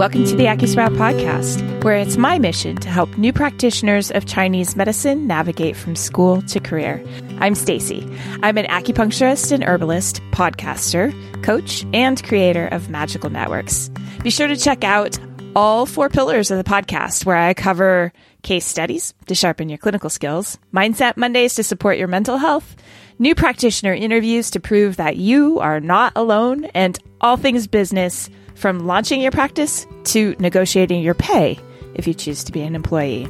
Welcome to the AcuSprout podcast, where it's my mission to help new practitioners of Chinese medicine navigate from school to career. I'm Stacy. I'm an acupuncturist and herbalist, podcaster, coach, and creator of Magical Networks. Be sure to check out all four pillars of the podcast, where I cover case studies to sharpen your clinical skills, Mindset Mondays to support your mental health, new practitioner interviews to prove that you are not alone, and all things business from launching your practice to negotiating your pay if you choose to be an employee.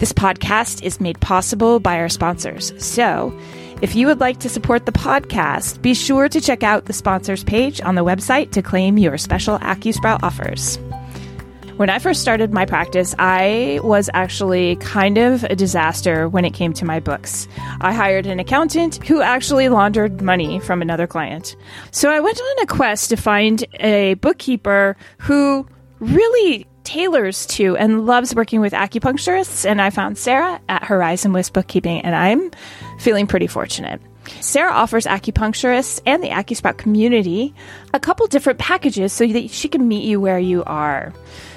This podcast is made possible by our sponsors. So, if you would like to support the podcast, be sure to check out the sponsors page on the website to claim your special AcuSprout offers. When I first started my practice, I was actually kind of a disaster when it came to my books. I hired an accountant who actually laundered money from another client. So I went on a quest to find a bookkeeper who really tailors to and loves working with acupuncturists. And I found Sarah at Horizon West Bookkeeping, and I'm feeling pretty fortunate. Sarah offers acupuncturists and the AcuSprout community a couple different packages so that she can meet you where you are.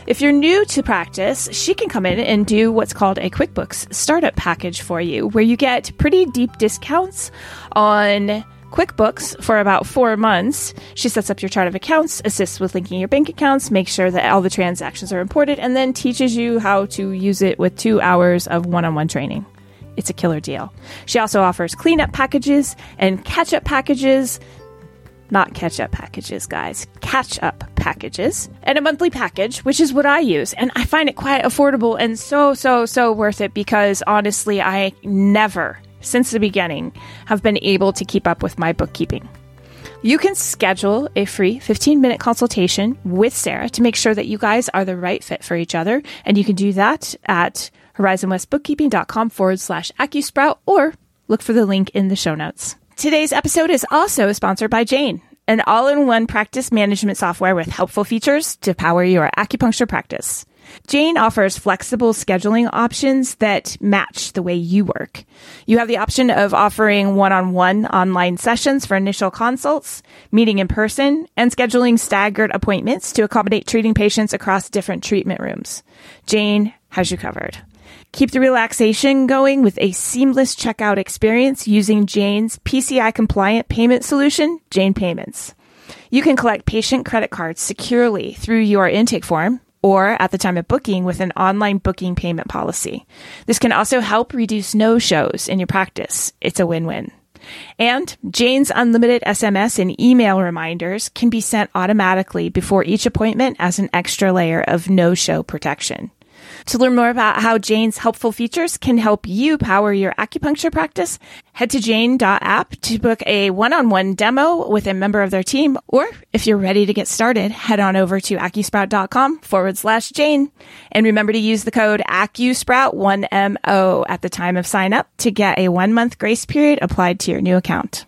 If you're new to practice, she can come in and do what's called a QuickBooks startup package for you, where you get pretty deep discounts on QuickBooks for about four months. She sets up your chart of accounts, assists with linking your bank accounts, makes sure that all the transactions are imported, and then teaches you how to use it with two hours of one on one training. It's a killer deal. She also offers cleanup packages and catch up packages not catch up packages, guys, catch up packages, and a monthly package, which is what I use. And I find it quite affordable and so, so, so worth it because honestly, I never, since the beginning, have been able to keep up with my bookkeeping. You can schedule a free 15 minute consultation with Sarah to make sure that you guys are the right fit for each other. And you can do that at horizonwestbookkeeping.com forward slash AcuSprout or look for the link in the show notes. Today's episode is also sponsored by Jane, an all in one practice management software with helpful features to power your acupuncture practice. Jane offers flexible scheduling options that match the way you work. You have the option of offering one-on-one online sessions for initial consults, meeting in person, and scheduling staggered appointments to accommodate treating patients across different treatment rooms. Jane has you covered. Keep the relaxation going with a seamless checkout experience using Jane's PCI compliant payment solution, Jane Payments. You can collect patient credit cards securely through your intake form or at the time of booking with an online booking payment policy. This can also help reduce no shows in your practice. It's a win win. And Jane's unlimited SMS and email reminders can be sent automatically before each appointment as an extra layer of no show protection. To learn more about how Jane's helpful features can help you power your acupuncture practice, head to jane.app to book a one-on-one demo with a member of their team. Or if you're ready to get started, head on over to acusprout.com forward slash Jane. And remember to use the code AcuSprout1MO at the time of sign up to get a one month grace period applied to your new account.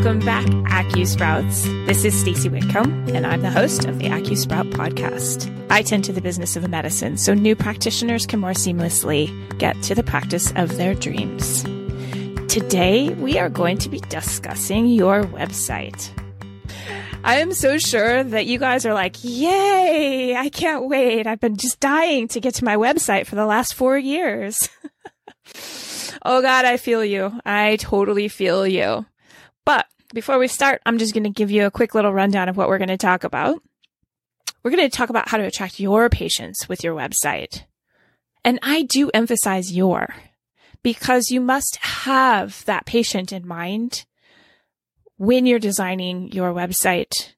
Welcome back, AcuSprouts. This is Stacy Whitcomb, and I'm the host of the AcuSprout podcast. I tend to the business of medicine, so new practitioners can more seamlessly get to the practice of their dreams. Today, we are going to be discussing your website. I am so sure that you guys are like, yay, I can't wait. I've been just dying to get to my website for the last four years. oh God, I feel you. I totally feel you. But before we start, I'm just going to give you a quick little rundown of what we're going to talk about. We're going to talk about how to attract your patients with your website. And I do emphasize your because you must have that patient in mind when you're designing your website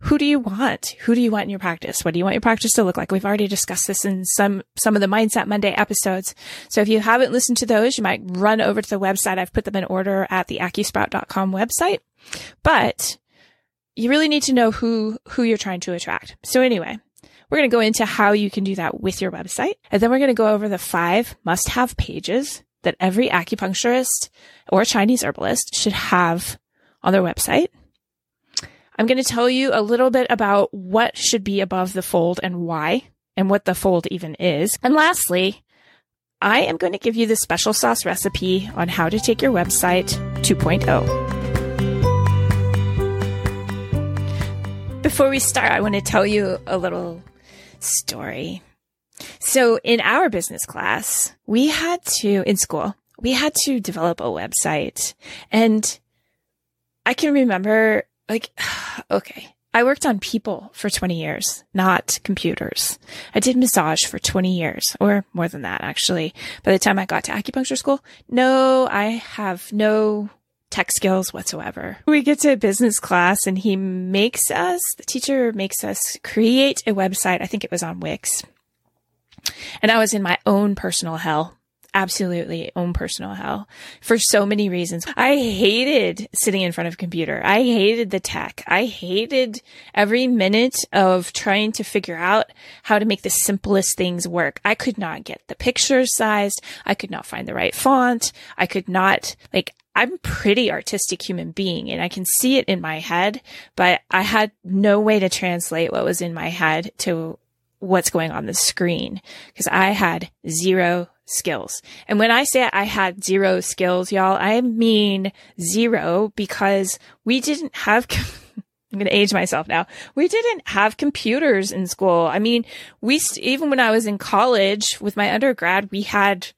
who do you want? Who do you want in your practice? What do you want your practice to look like? We've already discussed this in some, some of the Mindset Monday episodes. So if you haven't listened to those, you might run over to the website. I've put them in order at the acusprout.com website, but you really need to know who, who you're trying to attract. So anyway, we're going to go into how you can do that with your website. And then we're going to go over the five must have pages that every acupuncturist or Chinese herbalist should have on their website. I'm going to tell you a little bit about what should be above the fold and why and what the fold even is. And lastly, I am going to give you the special sauce recipe on how to take your website 2.0. Before we start, I want to tell you a little story. So in our business class, we had to, in school, we had to develop a website and I can remember like, okay, I worked on people for 20 years, not computers. I did massage for 20 years or more than that, actually. By the time I got to acupuncture school, no, I have no tech skills whatsoever. We get to business class and he makes us, the teacher makes us create a website. I think it was on Wix. And I was in my own personal hell absolutely own personal hell for so many reasons. I hated sitting in front of a computer. I hated the tech. I hated every minute of trying to figure out how to make the simplest things work. I could not get the pictures sized. I could not find the right font. I could not like I'm pretty artistic human being and I can see it in my head, but I had no way to translate what was in my head to what's going on the screen because I had zero skills. And when I say I had zero skills, y'all, I mean zero because we didn't have, I'm going to age myself now. We didn't have computers in school. I mean, we, even when I was in college with my undergrad, we had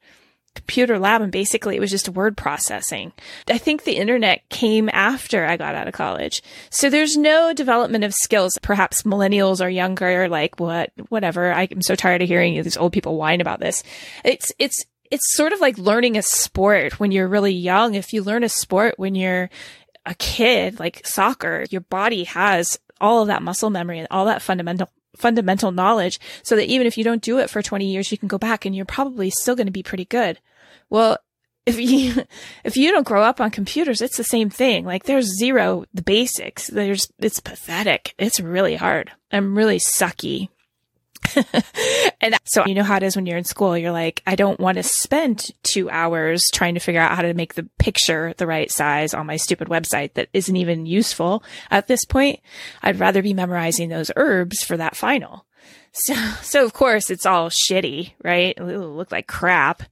computer lab and basically it was just word processing. I think the internet came after I got out of college. So there's no development of skills. Perhaps millennials or younger, like what, whatever. I'm so tired of hearing these old people whine about this. It's, it's, it's sort of like learning a sport when you're really young. If you learn a sport when you're a kid, like soccer, your body has all of that muscle memory and all that fundamental fundamental knowledge so that even if you don't do it for 20 years, you can go back and you're probably still going to be pretty good. Well, if you, if you don't grow up on computers, it's the same thing. Like there's zero, the basics. There's, it's pathetic. It's really hard. I'm really sucky and so you know how it is when you're in school. You're like, I don't want to spend two hours trying to figure out how to make the picture the right size on my stupid website that isn't even useful at this point. I'd rather be memorizing those herbs for that final. So, so of course it's all shitty, right? It looked like crap.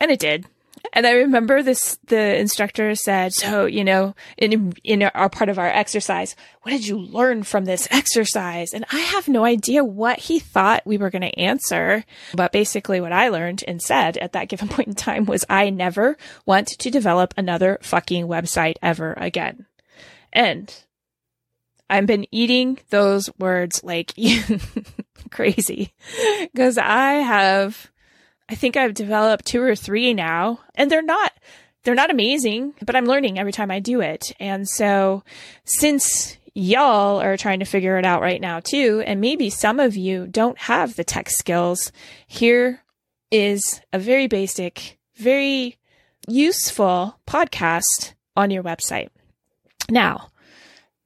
And it did. And I remember this, the instructor said, so, you know, in, in our part of our exercise, what did you learn from this exercise? And I have no idea what he thought we were going to answer. But basically what I learned and said at that given point in time was I never want to develop another fucking website ever again. And I've been eating those words like crazy because I have I think I've developed two or three now and they're not, they're not amazing, but I'm learning every time I do it. And so since y'all are trying to figure it out right now too, and maybe some of you don't have the tech skills, here is a very basic, very useful podcast on your website. Now,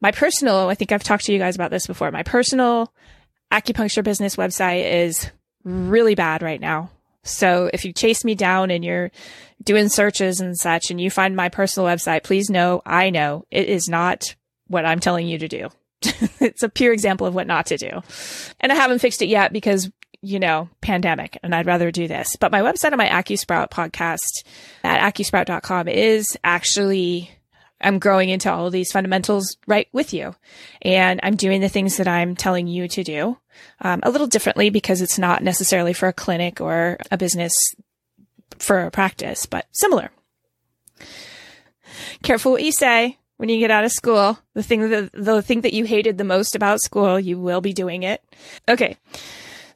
my personal, I think I've talked to you guys about this before. My personal acupuncture business website is really bad right now. So if you chase me down and you're doing searches and such and you find my personal website, please know I know it is not what I'm telling you to do. it's a pure example of what not to do. And I haven't fixed it yet because, you know, pandemic and I'd rather do this. But my website on my AcuSprout podcast at acusprout.com is actually I'm growing into all of these fundamentals right with you. And I'm doing the things that I'm telling you to do um, a little differently because it's not necessarily for a clinic or a business for a practice, but similar. Careful what you say when you get out of school. The thing that, the thing that you hated the most about school, you will be doing it. Okay.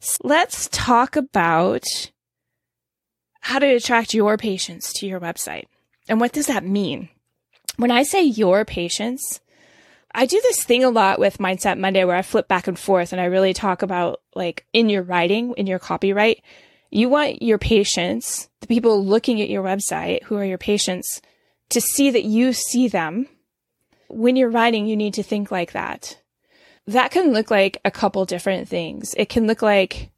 So let's talk about how to attract your patients to your website. And what does that mean? When I say your patients, I do this thing a lot with Mindset Monday where I flip back and forth and I really talk about like in your writing, in your copyright, you want your patients, the people looking at your website who are your patients, to see that you see them. When you're writing, you need to think like that. That can look like a couple different things. It can look like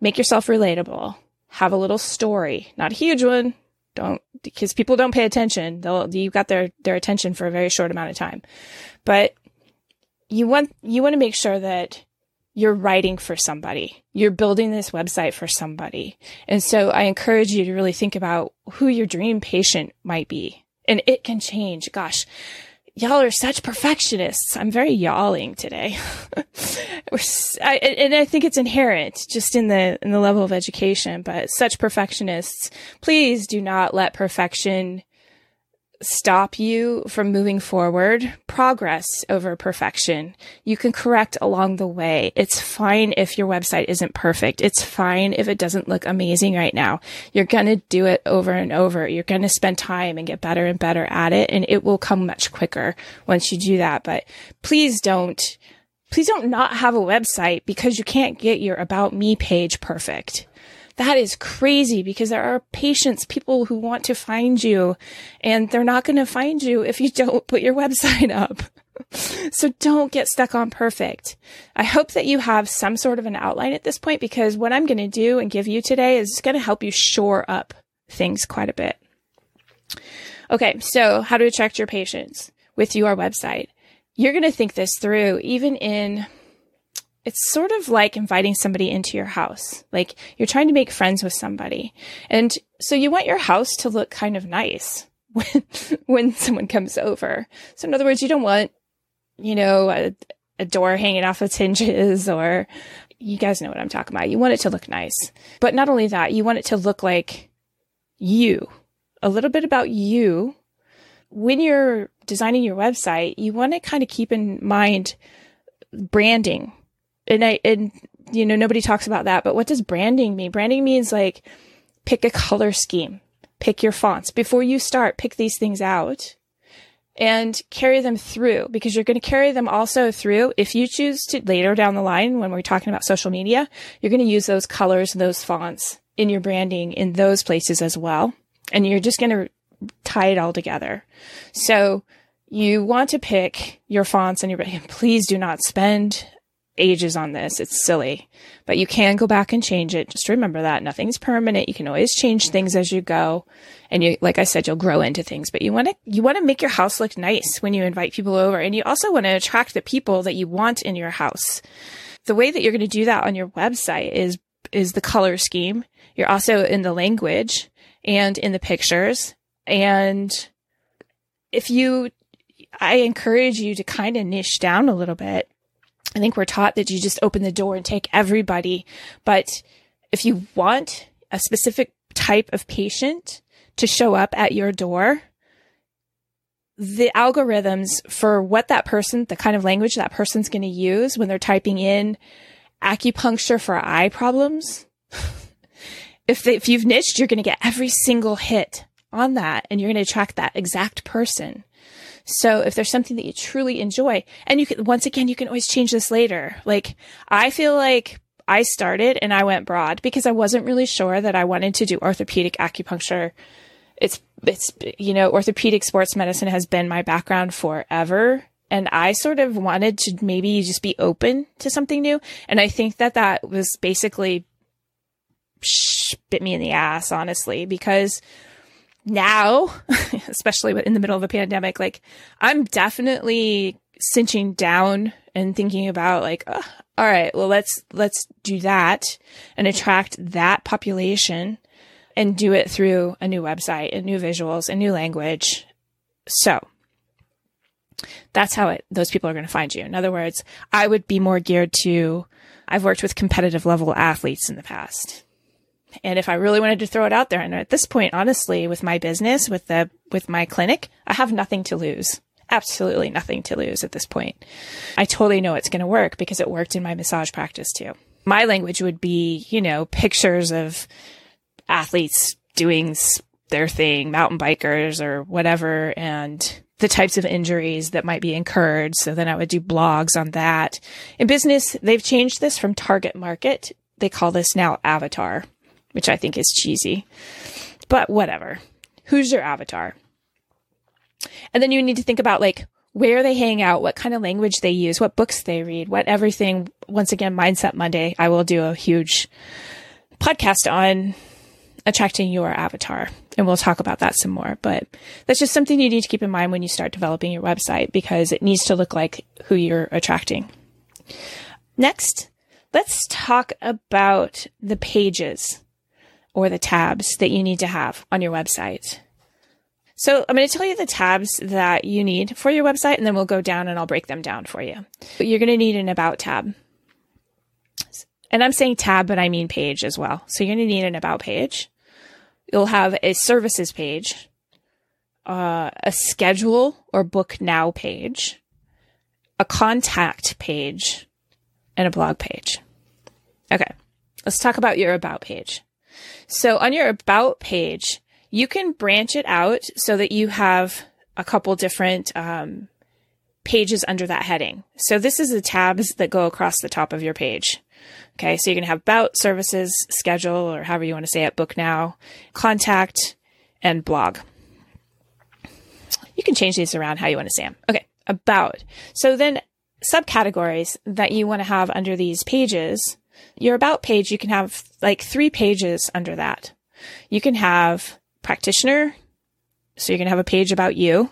make yourself relatable, have a little story, not a huge one, don't because people don't pay attention. They'll you've got their their attention for a very short amount of time. But you want you want to make sure that you're writing for somebody. You're building this website for somebody. And so I encourage you to really think about who your dream patient might be. And it can change. Gosh, y'all are such perfectionists. I'm very yawling today. And I think it's inherent just in the, in the level of education, but such perfectionists, please do not let perfection stop you from moving forward. Progress over perfection. You can correct along the way. It's fine if your website isn't perfect. It's fine if it doesn't look amazing right now. You're going to do it over and over. You're going to spend time and get better and better at it. And it will come much quicker once you do that. But please don't, please don't not have a website because you can't get your about me page perfect. That is crazy because there are patients, people who want to find you and they're not going to find you if you don't put your website up. so don't get stuck on perfect. I hope that you have some sort of an outline at this point because what I'm going to do and give you today is going to help you shore up things quite a bit. Okay. So how to attract your patients with your website. You're going to think this through even in it's sort of like inviting somebody into your house. Like you're trying to make friends with somebody. And so you want your house to look kind of nice when, when someone comes over. So in other words, you don't want, you know, a, a door hanging off its hinges or you guys know what I'm talking about. You want it to look nice. But not only that, you want it to look like you, a little bit about you. When you're designing your website, you want to kind of keep in mind branding and I, and, you know, nobody talks about that, but what does branding mean? Branding means like pick a color scheme, pick your fonts before you start, pick these things out and carry them through because you're going to carry them also through. If you choose to later down the line, when we're talking about social media, you're going to use those colors, those fonts in your branding in those places as well. And you're just going to tie it all together. So you want to pick your fonts and your, please do not spend ages on this. It's silly, but you can go back and change it. Just remember that nothing's permanent. You can always change things as you go. And you, like I said, you'll grow into things, but you want to, you want to make your house look nice when you invite people over. And you also want to attract the people that you want in your house. The way that you're going to do that on your website is, is the color scheme. You're also in the language and in the pictures. And if you, I encourage you to kind of niche down a little bit I think we're taught that you just open the door and take everybody. But if you want a specific type of patient to show up at your door, the algorithms for what that person, the kind of language that person's going to use when they're typing in acupuncture for eye problems, if, they, if you've niched, you're going to get every single hit on that and you're going to attract that exact person. So if there's something that you truly enjoy, and you can, once again, you can always change this later. Like, I feel like I started and I went broad because I wasn't really sure that I wanted to do orthopedic acupuncture. It's, it's, you know, orthopedic sports medicine has been my background forever. And I sort of wanted to maybe just be open to something new. And I think that that was basically bit me in the ass, honestly, because now, especially in the middle of a pandemic, like I'm definitely cinching down and thinking about like, oh, all right, well, let's, let's do that and attract that population and do it through a new website and new visuals and new language. So that's how it, those people are going to find you. In other words, I would be more geared to, I've worked with competitive level athletes in the past and if I really wanted to throw it out there, and at this point, honestly, with my business, with the, with my clinic, I have nothing to lose. Absolutely nothing to lose at this point. I totally know it's going to work because it worked in my massage practice too. My language would be, you know, pictures of athletes doing their thing, mountain bikers or whatever, and the types of injuries that might be incurred. So then I would do blogs on that. In business, they've changed this from target market. They call this now avatar which I think is cheesy. But whatever. Who's your avatar? And then you need to think about like where they hang out, what kind of language they use, what books they read, what everything. Once again, Mindset Monday, I will do a huge podcast on attracting your avatar. And we'll talk about that some more. But that's just something you need to keep in mind when you start developing your website because it needs to look like who you're attracting. Next, let's talk about the pages or the tabs that you need to have on your website. So I'm going to tell you the tabs that you need for your website, and then we'll go down and I'll break them down for you. You're going to need an About tab. And I'm saying tab, but I mean page as well. So you're going to need an About page. You'll have a services page, uh, a schedule or book now page, a contact page, and a blog page. Okay, let's talk about your About page. So on your About page, you can branch it out so that you have a couple different um, pages under that heading. So this is the tabs that go across the top of your page. Okay, so you can have about services, schedule, or however you want to say it, book now, contact, and blog. You can change these around how you want to say them. Okay, about. So then subcategories that you want to have under these pages, your about page, you can have like three pages under that. You can have practitioner. So you can have a page about you.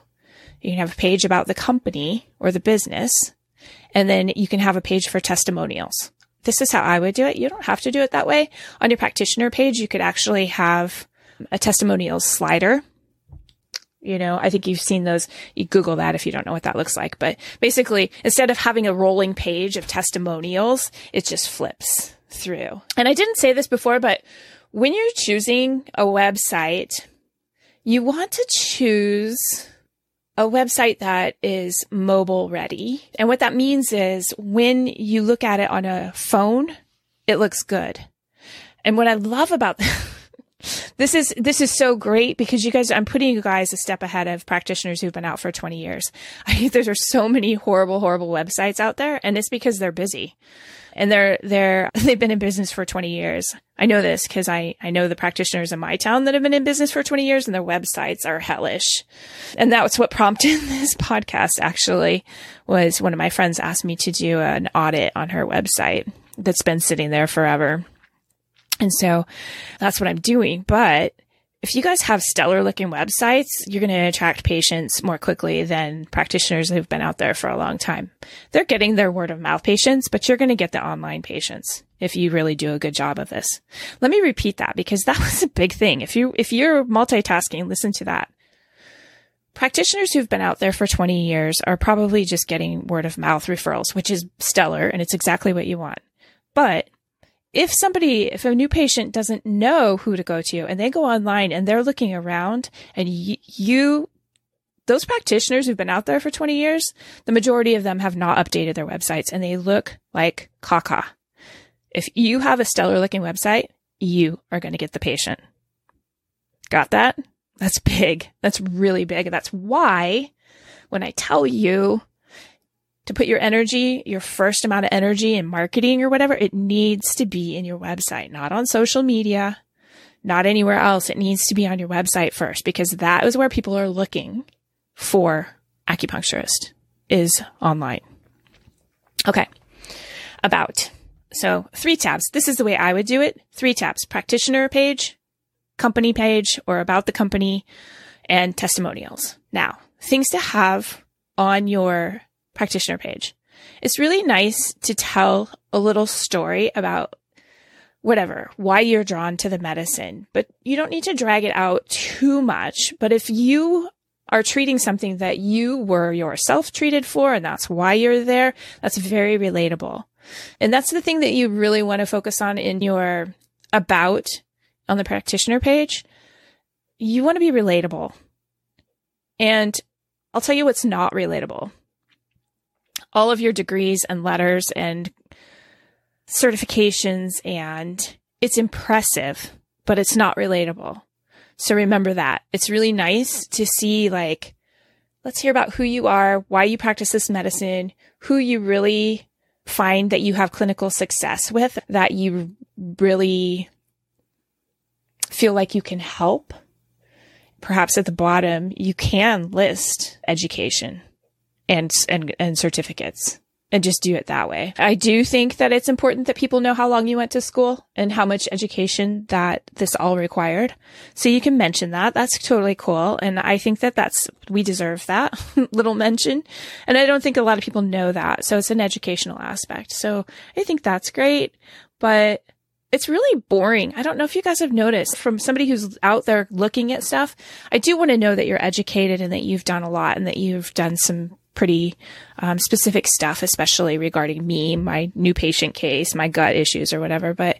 You can have a page about the company or the business. And then you can have a page for testimonials. This is how I would do it. You don't have to do it that way. On your practitioner page, you could actually have a testimonials slider. You know, I think you've seen those. You Google that if you don't know what that looks like. But basically, instead of having a rolling page of testimonials, it just flips through. And I didn't say this before, but when you're choosing a website, you want to choose a website that is mobile ready. And what that means is when you look at it on a phone, it looks good. And what I love about this is this is so great because you guys I'm putting you guys a step ahead of practitioners who've been out for 20 years. I there are so many horrible horrible websites out there and it's because they're busy and they're they're they've been in business for 20 years. I know this because I I know the practitioners in my town that have been in business for 20 years, and their websites are hellish. And that's what prompted this podcast. Actually, was one of my friends asked me to do an audit on her website that's been sitting there forever. And so that's what I'm doing. But if you guys have stellar looking websites, you're going to attract patients more quickly than practitioners who've been out there for a long time. They're getting their word of mouth patients, but you're going to get the online patients if you really do a good job of this. Let me repeat that because that was a big thing. If you, if you're multitasking, listen to that. Practitioners who've been out there for 20 years are probably just getting word of mouth referrals, which is stellar and it's exactly what you want. But if somebody, if a new patient doesn't know who to go to and they go online and they're looking around and y- you, those practitioners who've been out there for 20 years, the majority of them have not updated their websites and they look like caca. If you have a stellar looking website, you are going to get the patient. Got that? That's big. That's really big. That's why when I tell you to put your energy, your first amount of energy in marketing or whatever, it needs to be in your website, not on social media, not anywhere else. It needs to be on your website first because that is where people are looking for acupuncturist is online. Okay. About. So three tabs. This is the way I would do it. Three tabs, practitioner page, company page or about the company and testimonials. Now things to have on your practitioner page. It's really nice to tell a little story about whatever, why you're drawn to the medicine, but you don't need to drag it out too much. But if you are treating something that you were yourself treated for and that's why you're there, that's very relatable. And that's the thing that you really want to focus on in your about on the practitioner page. You want to be relatable. And I'll tell you what's not relatable all of your degrees and letters and certifications and it's impressive, but it's not relatable. So remember that. It's really nice to see like, let's hear about who you are, why you practice this medicine, who you really find that you have clinical success with, that you really feel like you can help. Perhaps at the bottom, you can list education and and and certificates and just do it that way. I do think that it's important that people know how long you went to school and how much education that this all required. So you can mention that. That's totally cool. And I think that that's, we deserve that little mention. And I don't think a lot of people know that. So it's an educational aspect. So I think that's great, but it's really boring. I don't know if you guys have noticed from somebody who's out there looking at stuff. I do want to know that you're educated and that you've done a lot and that you've done some pretty um, specific stuff, especially regarding me, my new patient case, my gut issues, or whatever. But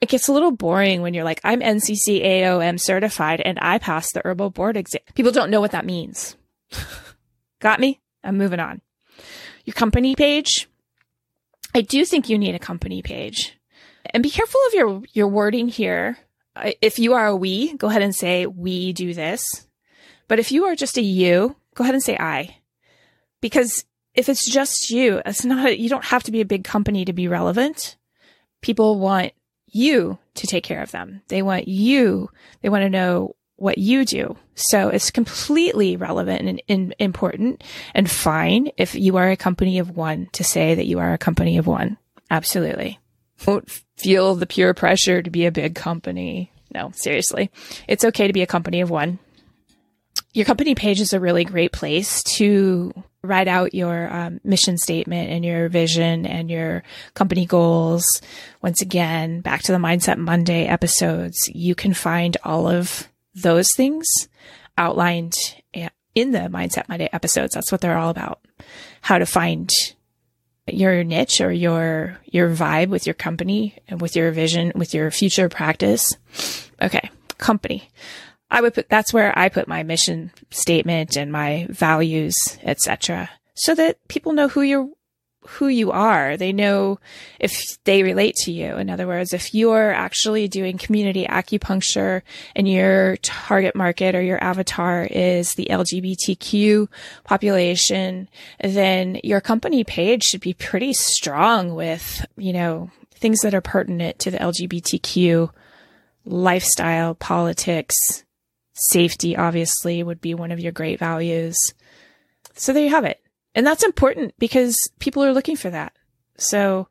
it gets a little boring when you're like, I'm NCC AOM certified and I passed the herbal board exam. People don't know what that means. Got me? I'm moving on. Your company page. I do think you need a company page. And be careful of your, your wording here. If you are a we, go ahead and say, we do this. But if you are just a you, go ahead and say I because if it's just you, it's not, you don't have to be a big company to be relevant. People want you to take care of them. They want you, they want to know what you do. So it's completely relevant and, and, important and fine if you are a company of one to say that you are a company of one. Absolutely. Don't feel the pure pressure to be a big company. No, seriously. It's okay to be a company of one. Your company page is a really great place to write out your um, mission statement and your vision and your company goals. Once again, back to the Mindset Monday episodes, you can find all of those things outlined in the Mindset Monday episodes. That's what they're all about. How to find your niche or your your vibe with your company and with your vision, with your future practice. Okay, company. I would put that's where I put my mission statement and my values, etc. So that people know who you're who you are. They know if they relate to you. In other words, if you're actually doing community acupuncture and your target market or your avatar is the LGBTQ population, then your company page should be pretty strong with, you know, things that are pertinent to the LGBTQ lifestyle, politics, Safety, obviously, would be one of your great values. So there you have it. And that's important because people are looking for that. So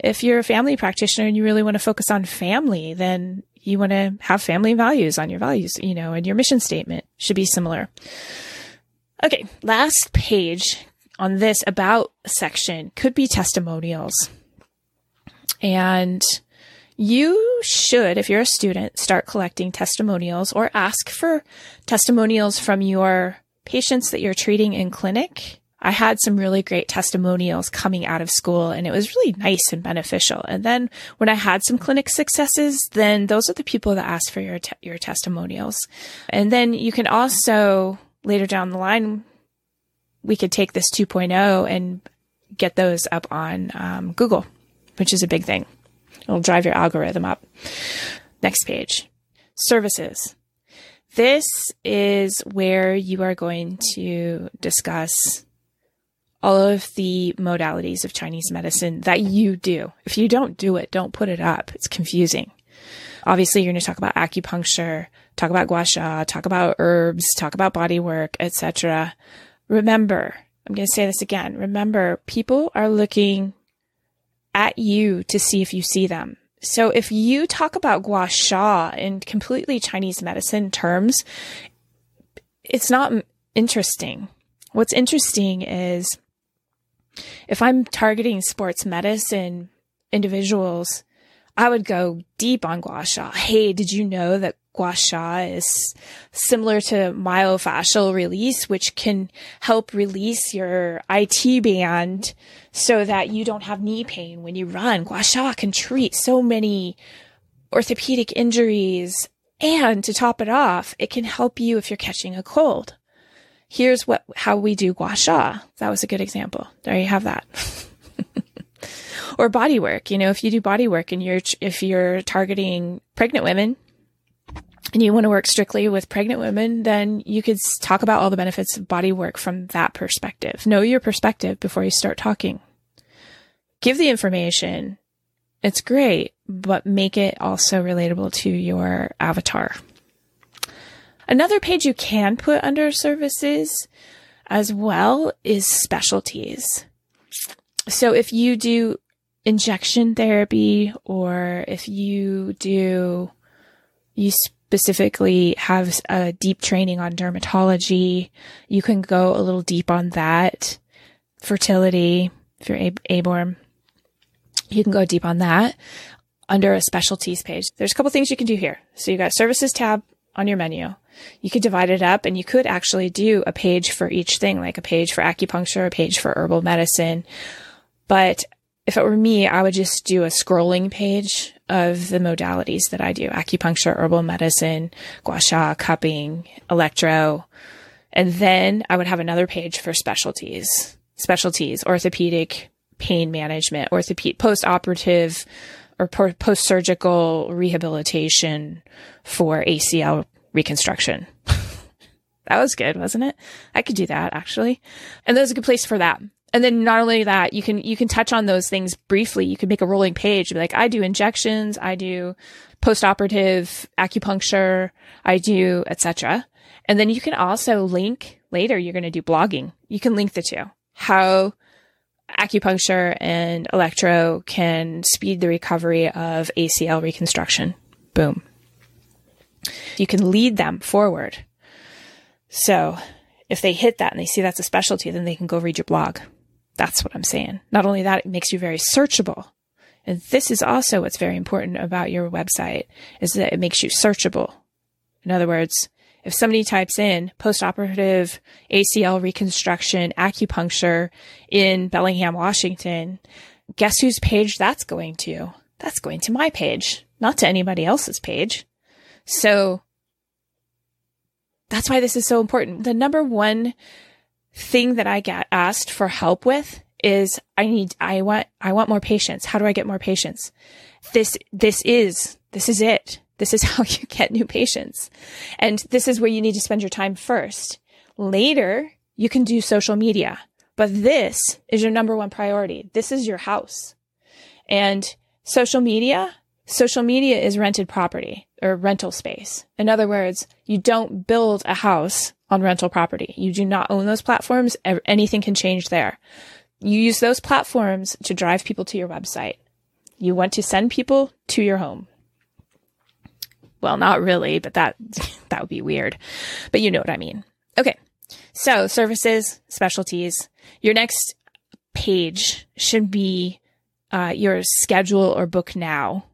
if you're a family practitioner and you really want to focus on family, then you want to have family values on your values, you know, and your mission statement should be similar. Okay. Last page on this about section could be testimonials. And you should, if you're a student, start collecting testimonials or ask for testimonials from your patients that you're treating in clinic. I had some really great testimonials coming out of school and it was really nice and beneficial. And then when I had some clinic successes, then those are the people that ask for your, te- your testimonials. And then you can also later down the line, we could take this 2.0 and get those up on um, Google, which is a big thing. It'll drive your algorithm up. Next page. Services. This is where you are going to discuss all of the modalities of Chinese medicine that you do. If you don't do it, don't put it up. It's confusing. Obviously, you're going to talk about acupuncture, talk about gua sha, talk about herbs, talk about body work, etc. Remember, I'm going to say this again. Remember, people are looking at you to see if you see them. So if you talk about gua sha in completely Chinese medicine terms, it's not interesting. What's interesting is if I'm targeting sports medicine individuals, I would go deep on gua sha. Hey, did you know that gua sha is similar to myofascial release, which can help release your IT band so that you don't have knee pain when you run. Gua sha can treat so many orthopedic injuries. And to top it off, it can help you if you're catching a cold. Here's what, how we do gua sha. That was a good example. There you have that. or body work. You know, if you do body work and you're, if you're targeting pregnant women, and you want to work strictly with pregnant women, then you could talk about all the benefits of body work from that perspective. Know your perspective before you start talking. Give the information. It's great, but make it also relatable to your avatar. Another page you can put under services as well is specialties. So if you do injection therapy or if you do, you specifically have a deep training on dermatology, you can go a little deep on that. Fertility, if you're ABORM, you can go deep on that under a specialties page. There's a couple things you can do here. So you got services tab on your menu. You could divide it up and you could actually do a page for each thing, like a page for acupuncture, a page for herbal medicine. But if it were me, I would just do a scrolling page of the modalities that I do acupuncture, herbal medicine, gua sha, cupping, electro. And then I would have another page for specialties, specialties, orthopedic pain management, orthopedic, post operative or post surgical rehabilitation for ACL reconstruction. that was good, wasn't it? I could do that actually. And there's a good place for that. And then not only that, you can, you can touch on those things briefly. You can make a rolling page. Like, I do injections. I do post-operative acupuncture. I do, etc. And then you can also link later. You're going to do blogging. You can link the two. How acupuncture and electro can speed the recovery of ACL reconstruction. Boom. You can lead them forward. So if they hit that and they see that's a specialty, then they can go read your blog. That's what I'm saying. Not only that, it makes you very searchable. And this is also what's very important about your website is that it makes you searchable. In other words, if somebody types in post-operative ACL reconstruction acupuncture in Bellingham, Washington, guess whose page that's going to? That's going to my page, not to anybody else's page. So that's why this is so important. The number one thing that I get asked for help with is I need, I want, I want more patients. How do I get more patients? This, this is, this is it. This is how you get new patients. And this is where you need to spend your time first. Later, you can do social media, but this is your number one priority. This is your house. And social media, social media is rented property or rental space. In other words, you don't build a house on rental property. You do not own those platforms. Anything can change there. You use those platforms to drive people to your website. You want to send people to your home. Well, not really, but that, that would be weird. But you know what I mean. Okay. So services, specialties. Your next page should be uh, your schedule or book now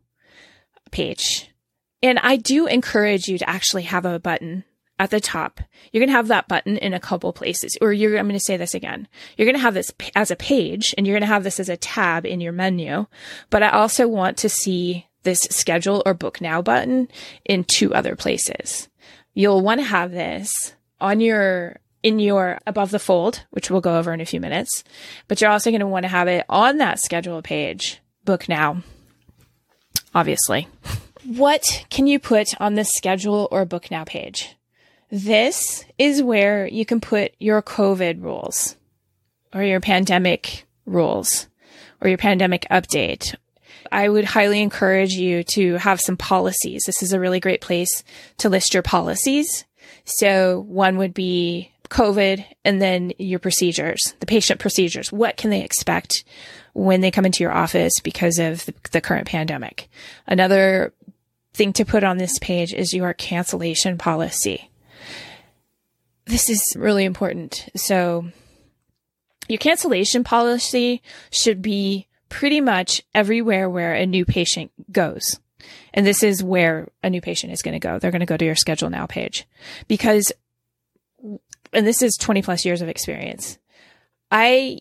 page. And I do encourage you to actually have a button at the top. You're going to have that button in a couple places, or you're, I'm going to say this again. You're going to have this as a page and you're going to have this as a tab in your menu. But I also want to see this schedule or book now button in two other places. You'll want to have this on your in your above the fold, which we'll go over in a few minutes, but you're also going to want to have it on that schedule page, book now. Obviously. What can you put on this schedule or book now page? This is where you can put your COVID rules or your pandemic rules or your pandemic update I would highly encourage you to have some policies. This is a really great place to list your policies. So one would be COVID and then your procedures, the patient procedures. What can they expect when they come into your office because of the, current pandemic? Another thing to put on this page is your cancellation policy. This is really important. So your cancellation policy should be pretty much everywhere where a new patient goes. And this is where a new patient is going to go. They're going to go to your schedule now page because, and this is 20 plus years of experience. I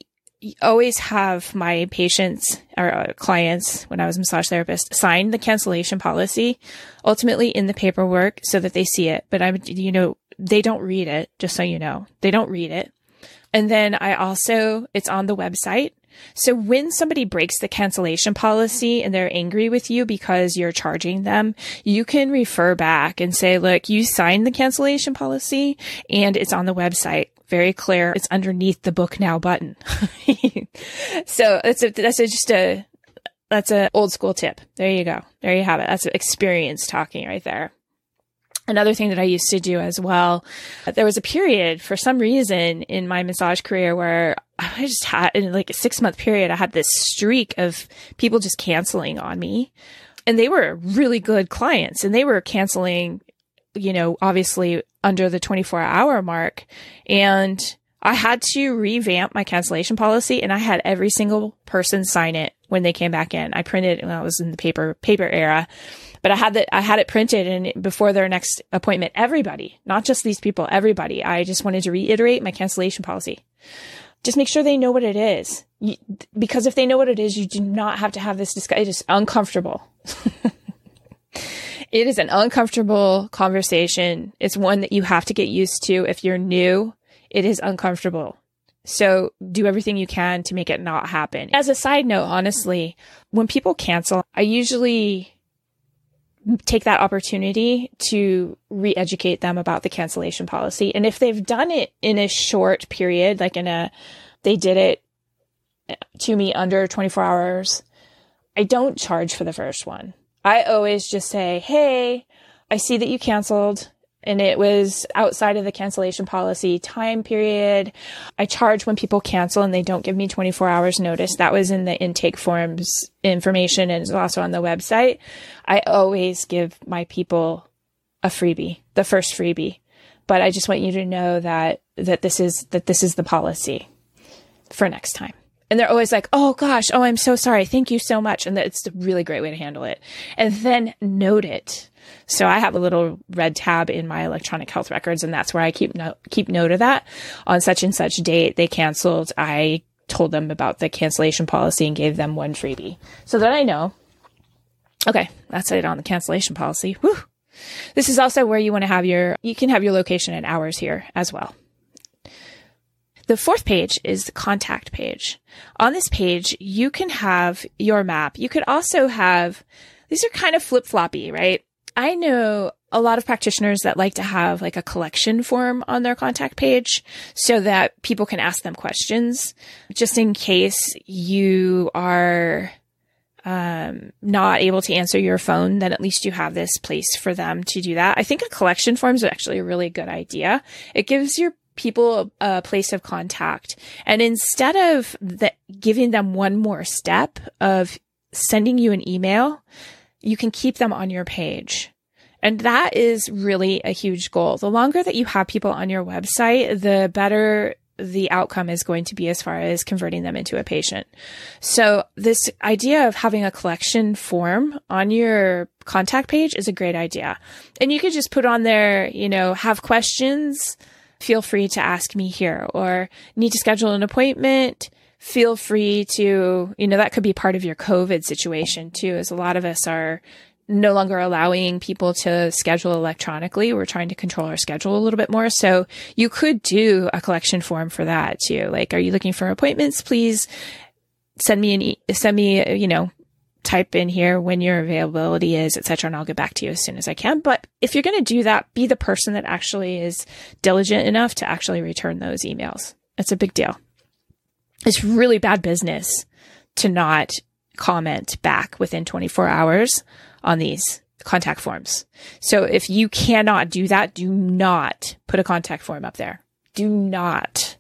always have my patients or uh, clients when I was a massage therapist sign the cancellation policy ultimately in the paperwork so that they see it. But I'm, you know, they don't read it, just so you know, they don't read it. And then I also, it's on the website. So when somebody breaks the cancellation policy and they're angry with you because you're charging them, you can refer back and say, look, you signed the cancellation policy and it's on the website. Very clear. It's underneath the book now button. so that's a, that's a, just a, that's a old school tip. There you go. There you have it. That's experience talking right there. Another thing that I used to do as well, there was a period for some reason in my massage career where I just had in like a six month period, I had this streak of people just canceling on me. And they were really good clients and they were canceling, you know, obviously under the 24 hour mark. And I had to revamp my cancellation policy and I had every single person sign it when they came back in. I printed when I was in the paper, paper era but I had that, I had it printed and before their next appointment, everybody, not just these people, everybody. I just wanted to reiterate my cancellation policy. Just make sure they know what it is. You, because if they know what it is, you do not have to have this discussion. It is uncomfortable. it is an uncomfortable conversation. It's one that you have to get used to. If you're new, it is uncomfortable. So do everything you can to make it not happen. As a side note, honestly, when people cancel, I usually take that opportunity to re-educate them about the cancellation policy. And if they've done it in a short period, like in a, they did it to me under 24 hours, I don't charge for the first one. I always just say, Hey, I see that you canceled and it was outside of the cancellation policy time period. I charge when people cancel and they don't give me 24 hours notice. That was in the intake forms information and it's also on the website. I always give my people a freebie, the first freebie. But I just want you to know that that this is that this is the policy for next time. And they're always like, "Oh gosh, oh I'm so sorry. Thank you so much." And that's a really great way to handle it. And then note it so I have a little red tab in my electronic health records, and that's where I keep no- keep note of that. On such and such date, they canceled. I told them about the cancellation policy and gave them one freebie, so that I know. Okay, that's it on the cancellation policy. Whew. This is also where you want to have your you can have your location and hours here as well. The fourth page is the contact page. On this page, you can have your map. You could also have, these are kind of flip floppy, right? I know a lot of practitioners that like to have like a collection form on their contact page so that people can ask them questions just in case you are um, not able to answer your phone, then at least you have this place for them to do that. I think a collection form is actually a really good idea. It gives your people a, a place of contact. And instead of the, giving them one more step of sending you an email, you can keep them on your page. And that is really a huge goal. The longer that you have people on your website, the better the outcome is going to be as far as converting them into a patient. So this idea of having a collection form on your contact page is a great idea. And you could just put on there, you know, have questions, feel free to ask me here or need to schedule an appointment feel free to, you know, that could be part of your COVID situation too, as a lot of us are no longer allowing people to schedule electronically. We're trying to control our schedule a little bit more. So you could do a collection form for that too. Like, are you looking for appointments? Please send me an, e- send me, you know, type in here when your availability is, etc. And I'll get back to you as soon as I can. But if you're going to do that, be the person that actually is diligent enough to actually return those emails. It's a big deal it's really bad business to not comment back within 24 hours on these contact forms. So if you cannot do that, do not put a contact form up there. Do not.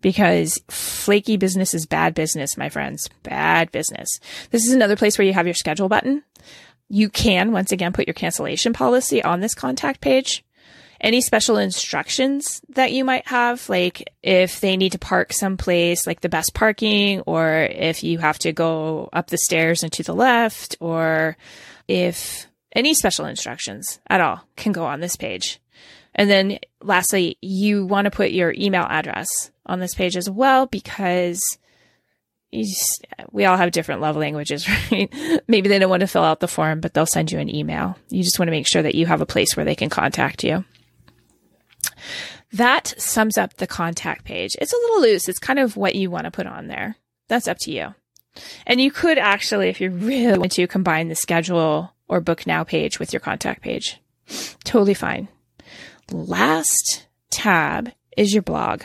Because flaky business is bad business, my friends. Bad business. This is another place where you have your schedule button. You can once again put your cancellation policy on this contact page any special instructions that you might have, like if they need to park someplace, like the best parking, or if you have to go up the stairs and to the left, or if any special instructions at all can go on this page. And then lastly, you want to put your email address on this page as well because just, we all have different love languages, right? Maybe they don't want to fill out the form, but they'll send you an email. You just want to make sure that you have a place where they can contact you. That sums up the contact page. It's a little loose. It's kind of what you want to put on there. That's up to you. And you could actually, if you really want to, combine the schedule or book now page with your contact page. Totally fine. Last tab is your blog.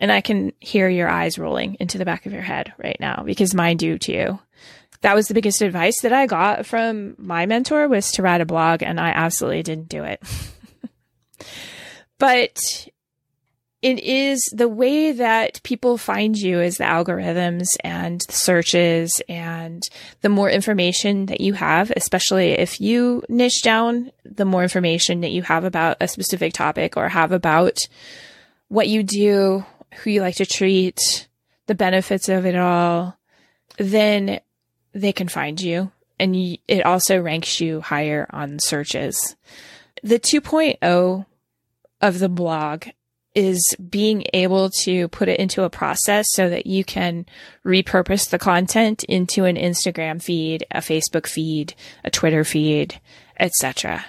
And I can hear your eyes rolling into the back of your head right now because mine do too. That was the biggest advice that I got from my mentor was to write a blog and I absolutely didn't do it. But it is the way that people find you is the algorithms and the searches and the more information that you have, especially if you niche down, the more information that you have about a specific topic or have about what you do, who you like to treat, the benefits of it all, then they can find you. And it also ranks you higher on searches. The 2.0 of the blog is being able to put it into a process so that you can repurpose the content into an Instagram feed, a Facebook feed, a Twitter feed, etc.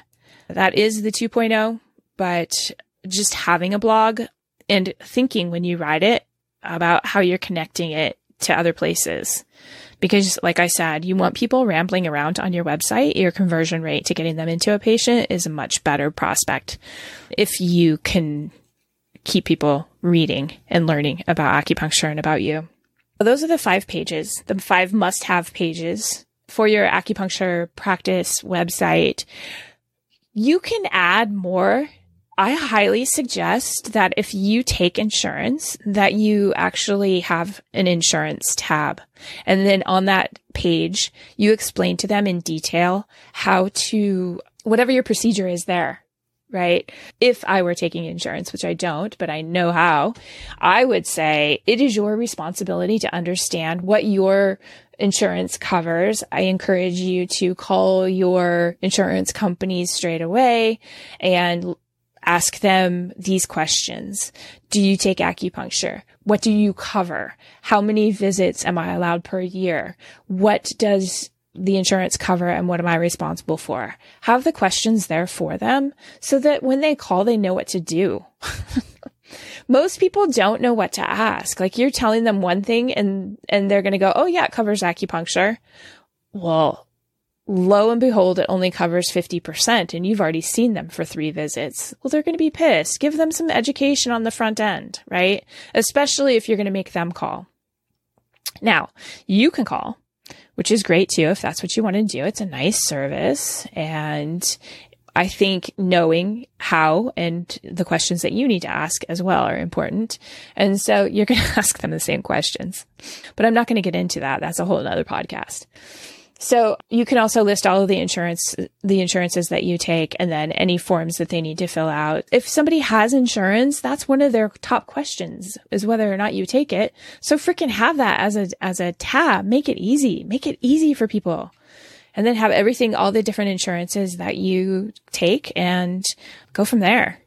That is the 2.0, but just having a blog and thinking when you write it about how you're connecting it to other places. Because like I said, you want people rambling around on your website. Your conversion rate to getting them into a patient is a much better prospect if you can keep people reading and learning about acupuncture and about you. Those are the five pages, the five must have pages for your acupuncture practice website. You can add more. I highly suggest that if you take insurance, that you actually have an insurance tab. And then on that page, you explain to them in detail how to, whatever your procedure is there, right? If I were taking insurance, which I don't, but I know how, I would say it is your responsibility to understand what your insurance covers. I encourage you to call your insurance companies straight away and ask them these questions. Do you take acupuncture? What do you cover? How many visits am I allowed per year? What does the insurance cover and what am I responsible for? Have the questions there for them so that when they call, they know what to do. Most people don't know what to ask. Like you're telling them one thing and, and they're going to go, Oh yeah, it covers acupuncture. Well, lo and behold, it only covers 50% and you've already seen them for three visits. Well, they're going to be pissed. Give them some education on the front end, right? Especially if you're going to make them call. Now, you can call which is great too if that's what you want to do. It's a nice service and I think knowing how and the questions that you need to ask as well are important. And so you're going to ask them the same questions, but I'm not going to get into that. That's a whole other podcast. So you can also list all of the insurance, the insurances that you take and then any forms that they need to fill out. If somebody has insurance, that's one of their top questions is whether or not you take it. So freaking have that as a, as a tab. Make it easy. Make it easy for people. And then have everything, all the different insurances that you take and go from there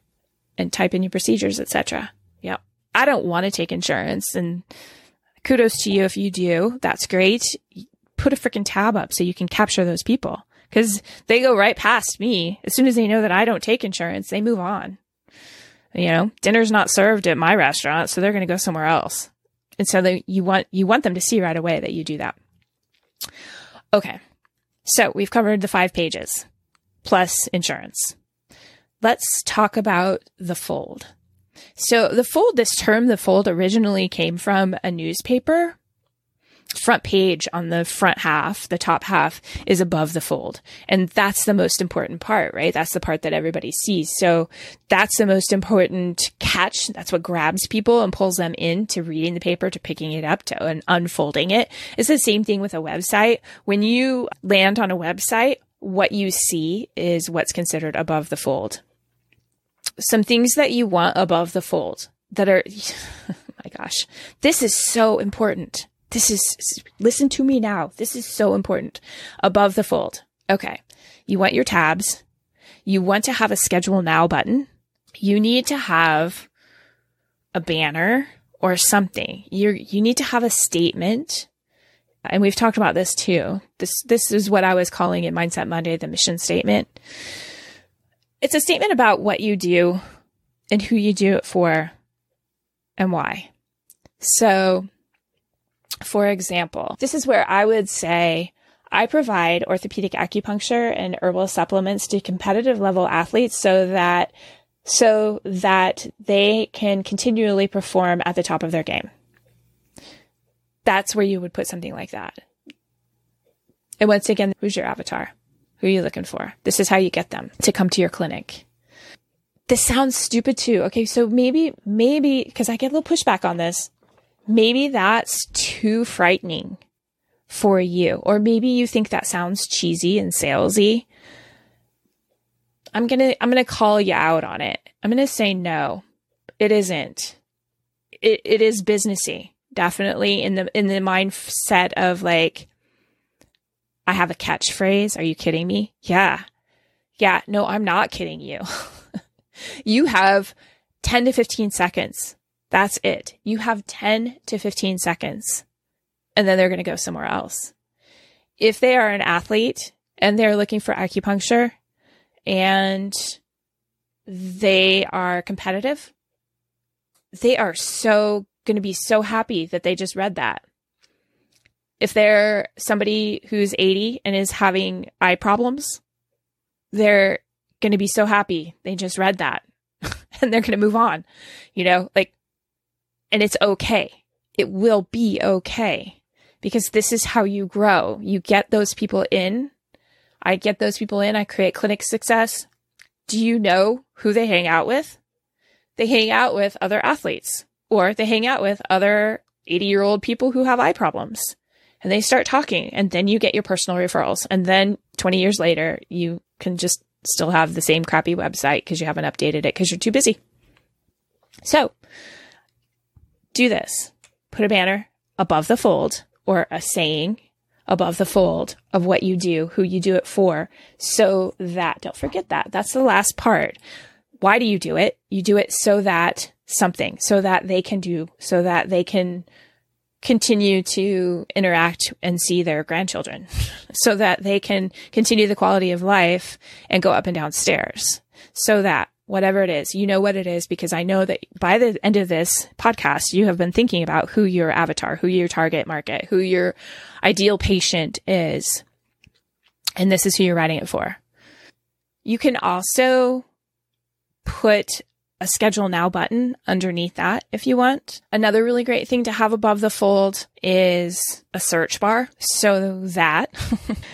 and type in your procedures, etc. Yeah. I don't want to take insurance and kudos to you if you do. That's great put a freaking tab up so you can capture those people because they go right past me. As soon as they know that I don't take insurance, they move on. You know, dinner's not served at my restaurant, so they're going to go somewhere else. And so they, you want, you want them to see right away that you do that. Okay. So we've covered the five pages plus insurance. Let's talk about the fold. So the fold, this term, the fold originally came from a newspaper front page on the front half, the top half is above the fold. And that's the most important part, right? That's the part that everybody sees. So that's the most important catch. That's what grabs people and pulls them into reading the paper, to picking it up, to and unfolding it. It's the same thing with a website. When you land on a website, what you see is what's considered above the fold. Some things that you want above the fold that are, my gosh, this is so important this is, listen to me now. This is so important. Above the fold. Okay. You want your tabs. You want to have a schedule now button. You need to have a banner or something. You you need to have a statement. And we've talked about this too. This this is what I was calling in Mindset Monday the mission statement. It's a statement about what you do and who you do it for and why. So for example, this is where I would say I provide orthopedic acupuncture and herbal supplements to competitive level athletes so that so that they can continually perform at the top of their game. That's where you would put something like that. And once again, who's your avatar? Who are you looking for? This is how you get them to come to your clinic. this sounds stupid too. Okay, so maybe, maybe, because I get a little pushback on this, maybe that's too frightening for you. Or maybe you think that sounds cheesy and salesy. I'm gonna, I'm gonna call you out on it. I'm gonna say no, it isn't. It, it is businessy, definitely in the, in the mindset of like, I have a catchphrase. Are you kidding me? Yeah. Yeah. No, I'm not kidding you. you have 10 to 15 seconds. That's it. You have 10 to 15 seconds and then they're going to go somewhere else. If they are an athlete and they're looking for acupuncture and they are competitive, they are so going to be so happy that they just read that. If they're somebody who's 80 and is having eye problems, they're going to be so happy they just read that and they're going to move on, you know, like, and it's okay. It will be okay because this is how you grow. You get those people in. I get those people in. I create clinic success. Do you know who they hang out with? They hang out with other athletes or they hang out with other 80 year old people who have eye problems and they start talking and then you get your personal referrals. And then 20 years later, you can just still have the same crappy website because you haven't updated it because you're too busy. So do this. Put a banner above the fold or a saying above the fold of what you do, who you do it for, so that don't forget that. That's the last part. Why do you do it? You do it so that something, so that they can do, so that they can continue to interact and see their grandchildren so that they can continue the quality of life and go up and down stairs so that whatever it is, you know what it is because I know that by the end of this podcast, you have been thinking about who your avatar, who your target market, who your ideal patient is. And this is who you're writing it for. You can also put a schedule now button underneath that if you want. Another really great thing to have above the fold is a search bar so that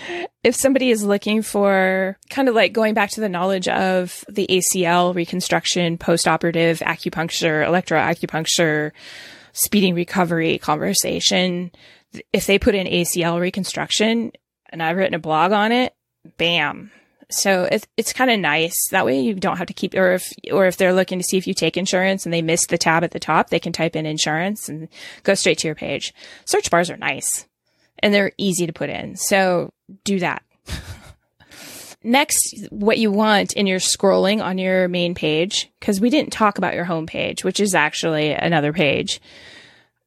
if somebody is looking for kind of like going back to the knowledge of the ACL reconstruction, post-operative acupuncture, electroacupuncture, speeding recovery conversation, if they put in ACL reconstruction and I've written a blog on it, bam, so it's it's kind of nice. That way you don't have to keep, or if or if they're looking to see if you take insurance and they miss the tab at the top, they can type in insurance and go straight to your page. Search bars are nice and they're easy to put in. So do that. Next, what you want in your scrolling on your main page, because we didn't talk about your home page, which is actually another page.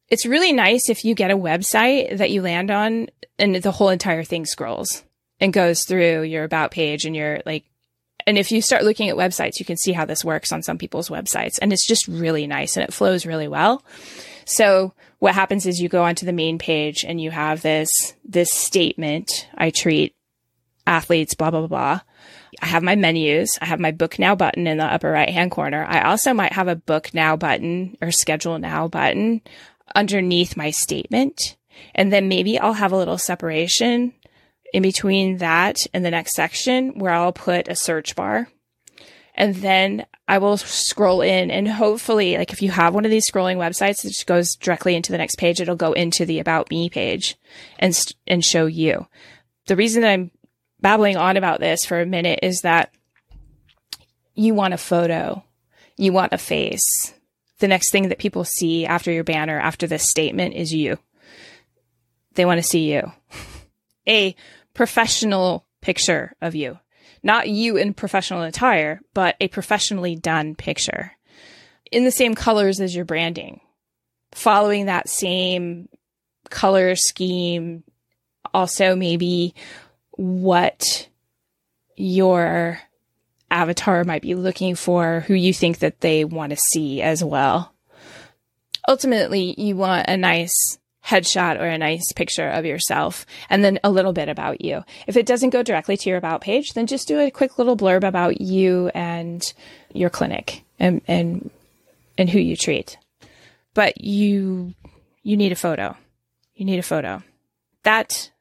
It's really nice if you get a website that you land on and the whole entire thing scrolls and goes through your about page and your like and if you start looking at websites, you can see how this works on some people's websites. And it's just really nice and it flows really well. So what happens is you go onto the main page and you have this, this statement. I treat athletes, blah, blah, blah, blah. I have my menus. I have my book now button in the upper right hand corner. I also might have a book now button or schedule now button underneath my statement. And then maybe I'll have a little separation in between that and the next section where I'll put a search bar. And then I will scroll in and hopefully, like if you have one of these scrolling websites that just goes directly into the next page, it'll go into the about me page and, and show you. The reason that I'm babbling on about this for a minute is that you want a photo. You want a face. The next thing that people see after your banner, after this statement is you. They want to see you. A professional picture of you. Not you in professional attire, but a professionally done picture in the same colors as your branding, following that same color scheme. Also, maybe what your avatar might be looking for, who you think that they want to see as well. Ultimately, you want a nice headshot or a nice picture of yourself and then a little bit about you. If it doesn't go directly to your about page, then just do a quick little blurb about you and your clinic and, and, and who you treat. But you, you need a photo. You need a photo. That,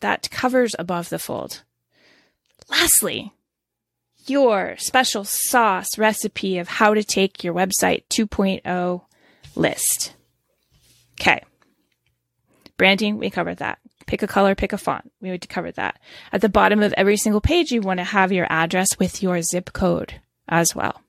that covers above the fold. Lastly, your special sauce recipe of how to take your website 2.0 list. Okay. Branding, we covered that. Pick a color, pick a font. We would cover that. At the bottom of every single page, you want to have your address with your zip code as well.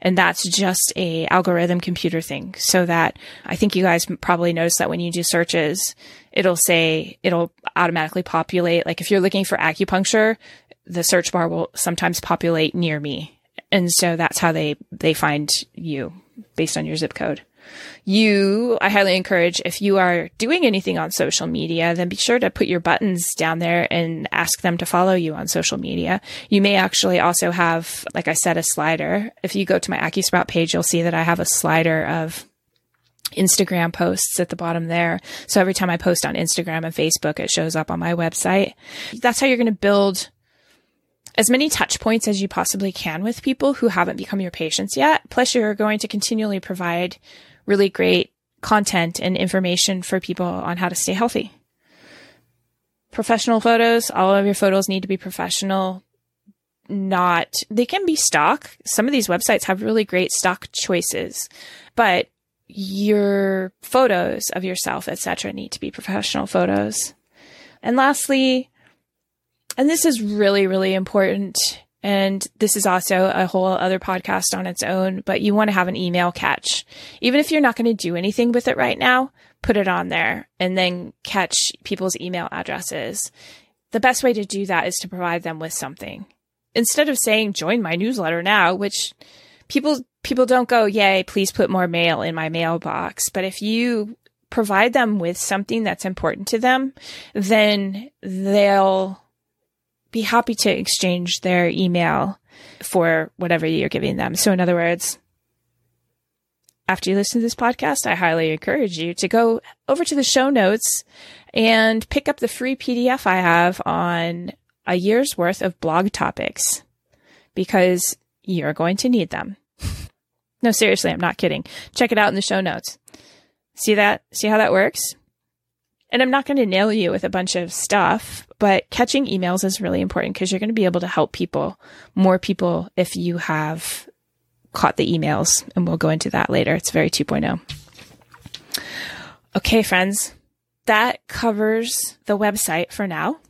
And that's just a algorithm computer thing so that I think you guys probably notice that when you do searches, it'll say, it'll automatically populate. Like if you're looking for acupuncture, the search bar will sometimes populate near me. And so that's how they, they find you based on your zip code you, I highly encourage if you are doing anything on social media, then be sure to put your buttons down there and ask them to follow you on social media. You may actually also have, like I said, a slider. If you go to my AccuSprout page, you'll see that I have a slider of Instagram posts at the bottom there. So every time I post on Instagram and Facebook, it shows up on my website. That's how you're going to build as many touch points as you possibly can with people who haven't become your patients yet. Plus, you're going to continually provide really great content and information for people on how to stay healthy. Professional photos, all of your photos need to be professional. Not, they can be stock. Some of these websites have really great stock choices, but your photos of yourself, etc., need to be professional photos. And lastly, and this is really, really important, and this is also a whole other podcast on its own, but you want to have an email catch. Even if you're not going to do anything with it right now, put it on there and then catch people's email addresses. The best way to do that is to provide them with something. Instead of saying join my newsletter now, which people people don't go, "Yay, please put more mail in my mailbox." But if you provide them with something that's important to them, then they'll be happy to exchange their email for whatever you're giving them. So, in other words, after you listen to this podcast, I highly encourage you to go over to the show notes and pick up the free PDF I have on a year's worth of blog topics because you're going to need them. no, seriously, I'm not kidding. Check it out in the show notes. See that? See how that works? And I'm not going to nail you with a bunch of stuff, but catching emails is really important because you're going to be able to help people, more people, if you have caught the emails. And we'll go into that later. It's very 2.0. Okay, friends, that covers the website for now.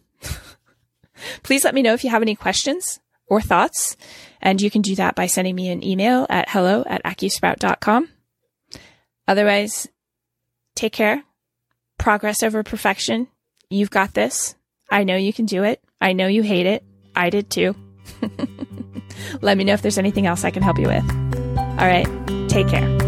Please let me know if you have any questions or thoughts. And you can do that by sending me an email at hello at accusprout.com. Otherwise, take care progress over perfection. You've got this. I know you can do it. I know you hate it. I did too. Let me know if there's anything else I can help you with. All right. Take care.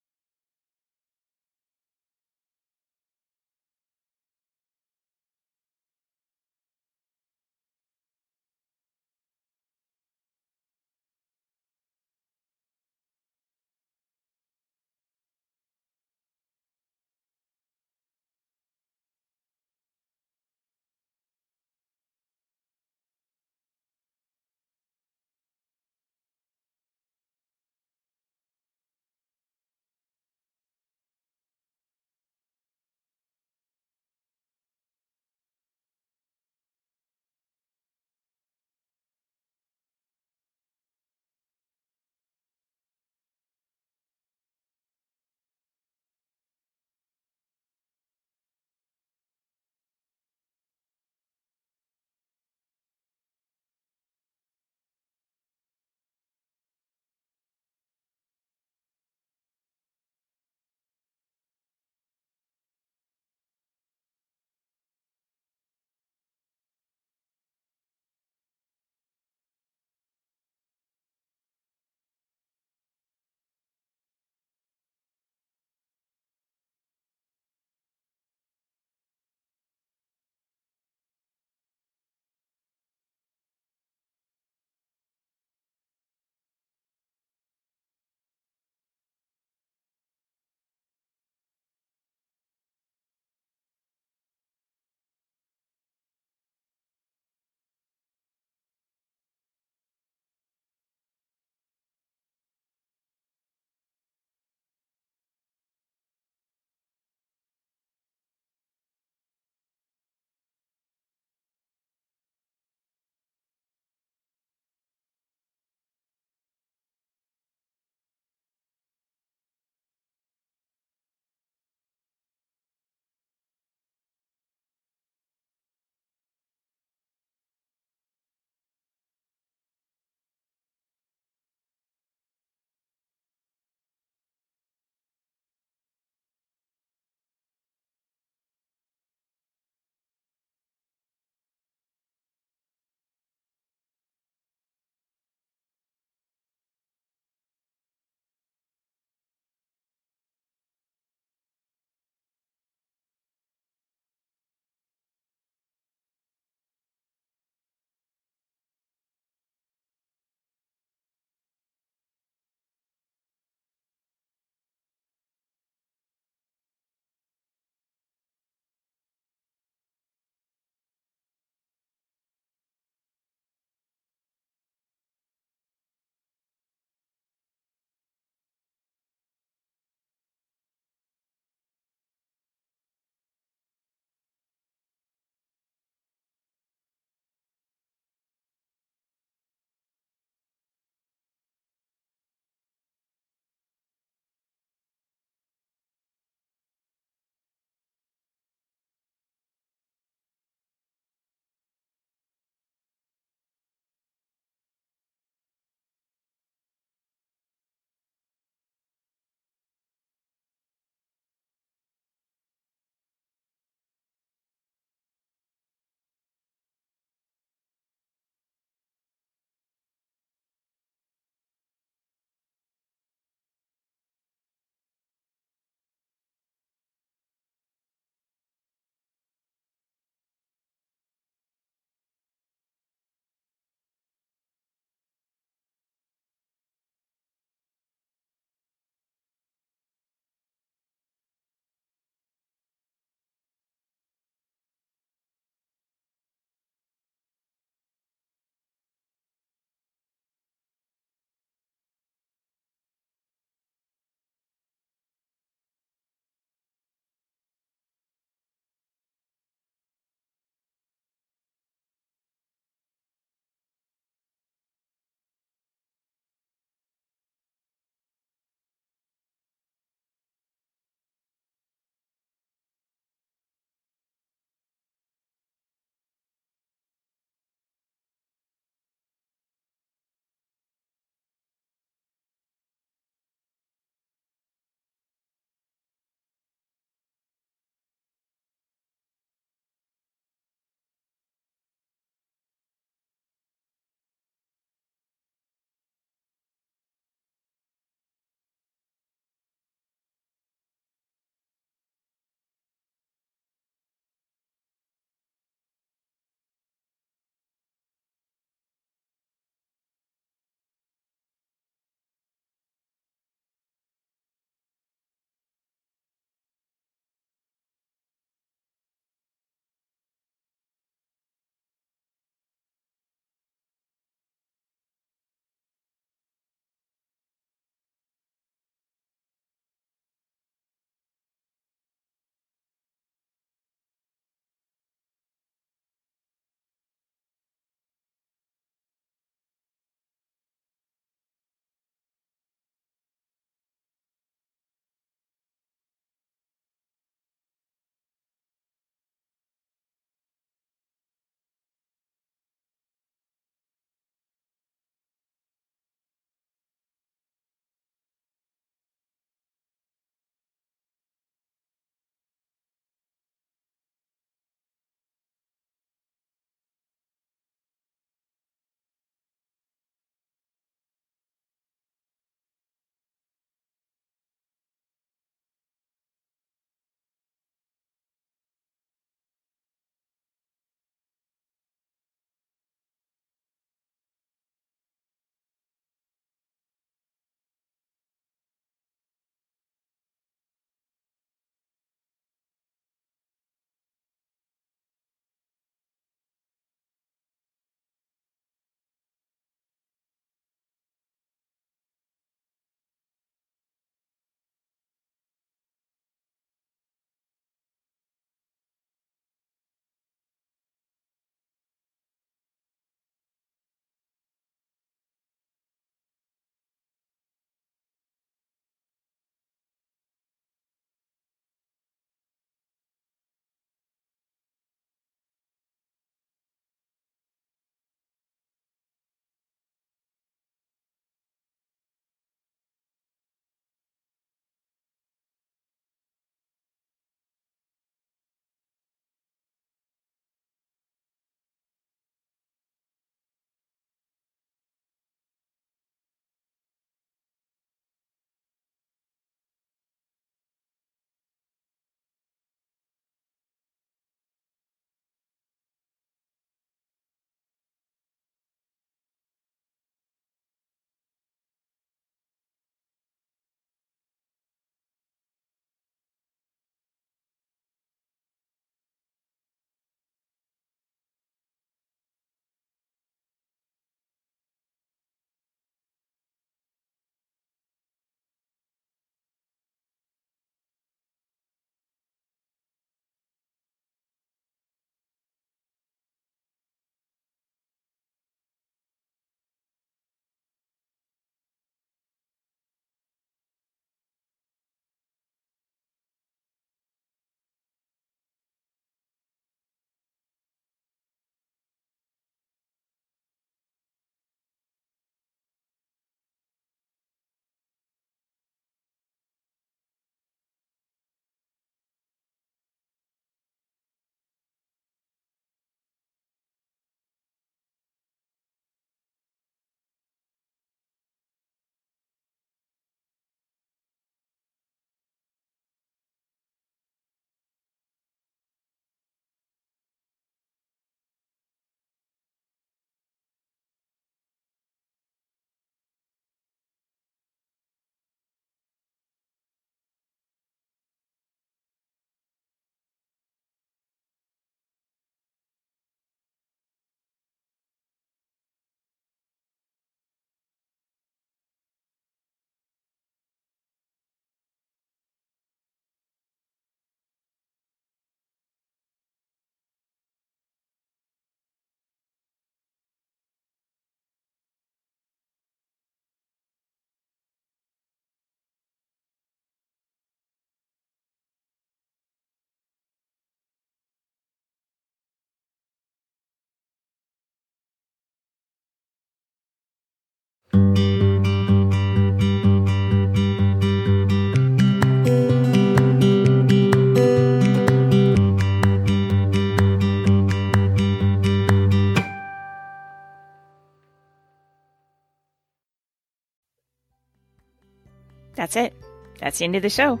That's it. That's the end of the show.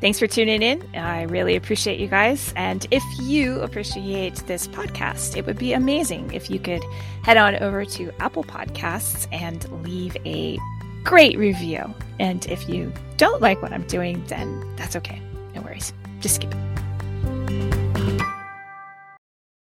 Thanks for tuning in. I really appreciate you guys. And if you appreciate this podcast, it would be amazing if you could head on over to Apple Podcasts and leave a great review. And if you don't like what I'm doing, then that's okay. No worries. Just skip it.